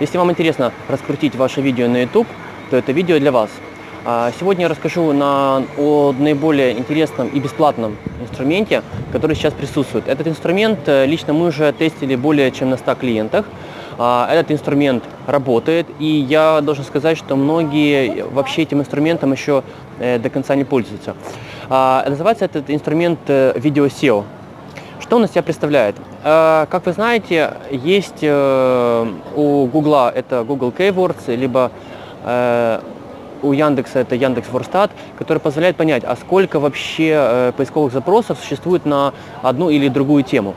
Если вам интересно раскрутить ваше видео на YouTube, то это видео для вас. А, сегодня я расскажу на, о наиболее интересном и бесплатном инструменте, который сейчас присутствует. Этот инструмент э, лично мы уже тестили более чем на 100 клиентах. А, этот инструмент работает, и я должен сказать, что многие вообще этим инструментом еще э, до конца не пользуются. А, называется этот инструмент э, Video SEO. Что он из себя представляет? Как вы знаете, есть у Google это Google Keywords, либо у Яндекса это Яндекс Ворстат, который позволяет понять, а сколько вообще э, поисковых запросов существует на одну или другую тему.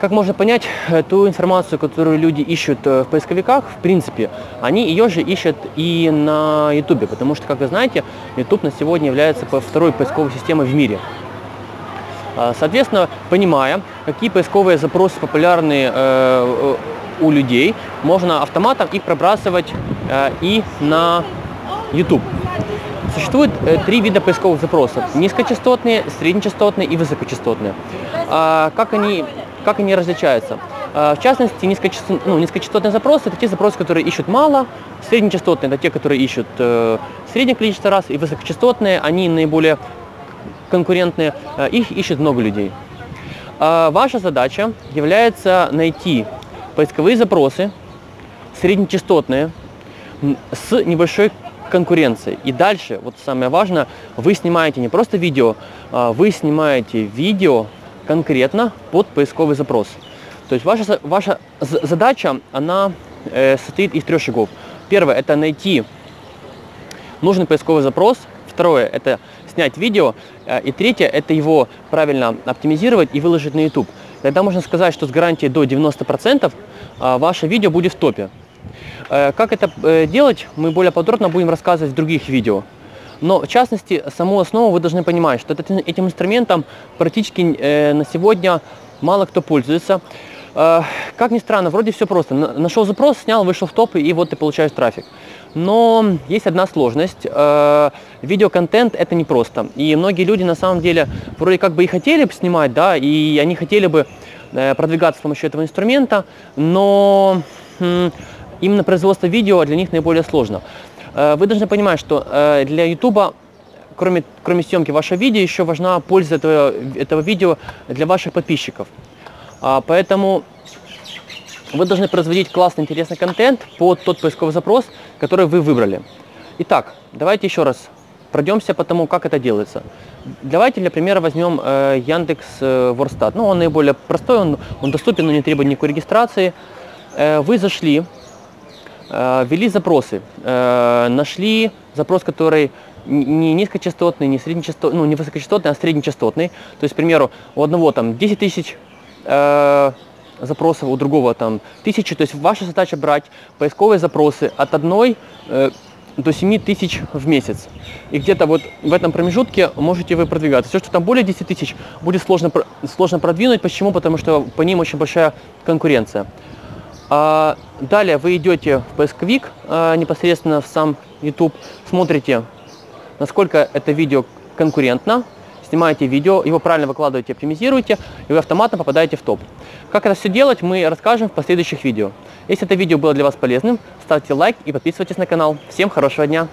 Как можно понять, э, ту информацию, которую люди ищут э, в поисковиках, в принципе, они ее же ищут и на YouTube, потому что, как вы знаете, YouTube на сегодня является второй поисковой системой в мире. А, соответственно, понимая, какие поисковые запросы популярны э, у людей, можно автоматом их пробрасывать э, и на YouTube. Существует э, три вида поисковых запросов. Низкочастотные, среднечастотные и высокочастотные. А, как, они, как они различаются? В частности, низкочастот, ну, низкочастотные запросы – это те запросы, которые ищут мало, среднечастотные – это те, которые ищут э, среднее количество раз, и высокочастотные – они наиболее конкурентные, э, их ищет много людей. А, ваша задача является найти поисковые запросы, среднечастотные, с небольшой конкуренции. И дальше, вот самое важное, вы снимаете не просто видео, а вы снимаете видео конкретно под поисковый запрос. То есть ваша, ваша задача, она э, состоит из трех шагов. Первое – это найти нужный поисковый запрос. Второе – это снять видео. Э, и третье – это его правильно оптимизировать и выложить на YouTube. Тогда можно сказать, что с гарантией до 90% э, ваше видео будет в топе. Э, как это делать, мы более подробно будем рассказывать в других видео. Но в частности, саму основу вы должны понимать, что этим инструментом практически на сегодня мало кто пользуется. Как ни странно, вроде все просто. Нашел запрос, снял, вышел в топ, и вот ты получаешь трафик. Но есть одна сложность. Видеоконтент это непросто. И многие люди на самом деле вроде как бы и хотели бы снимать, да, и они хотели бы продвигаться с помощью этого инструмента, но именно производство видео для них наиболее сложно. Э, вы должны понимать, что э, для YouTube, кроме, кроме съемки вашего видео, еще важна польза этого, этого видео для ваших подписчиков. А, поэтому вы должны производить классный, интересный контент под тот поисковый запрос, который вы выбрали. Итак, давайте еще раз пройдемся по тому, как это делается. Давайте для примера возьмем э, Яндекс э, Ворстат. Ну, он наиболее простой, он, он доступен, но не требует никакой регистрации. Э, вы зашли, Э, ввели запросы, э, нашли запрос, который не низкочастотный, не среднечастотный, ну не высокочастотный, а среднечастотный. То есть, к примеру, у одного там 10 тысяч э, запросов, у другого там тысячи. То есть ваша задача брать поисковые запросы от одной э, до 7 тысяч в месяц. И где-то вот в этом промежутке можете вы продвигаться. Все, что там более 10 тысяч, будет сложно, сложно продвинуть. Почему? Потому что по ним очень большая конкуренция. А далее вы идете в поисковик, а, непосредственно в сам YouTube, смотрите, насколько это видео конкурентно, снимаете видео, его правильно выкладываете, оптимизируете, и вы автоматом попадаете в топ. Как это все делать, мы расскажем в последующих видео. Если это видео было для вас полезным, ставьте лайк и подписывайтесь на канал. Всем хорошего дня!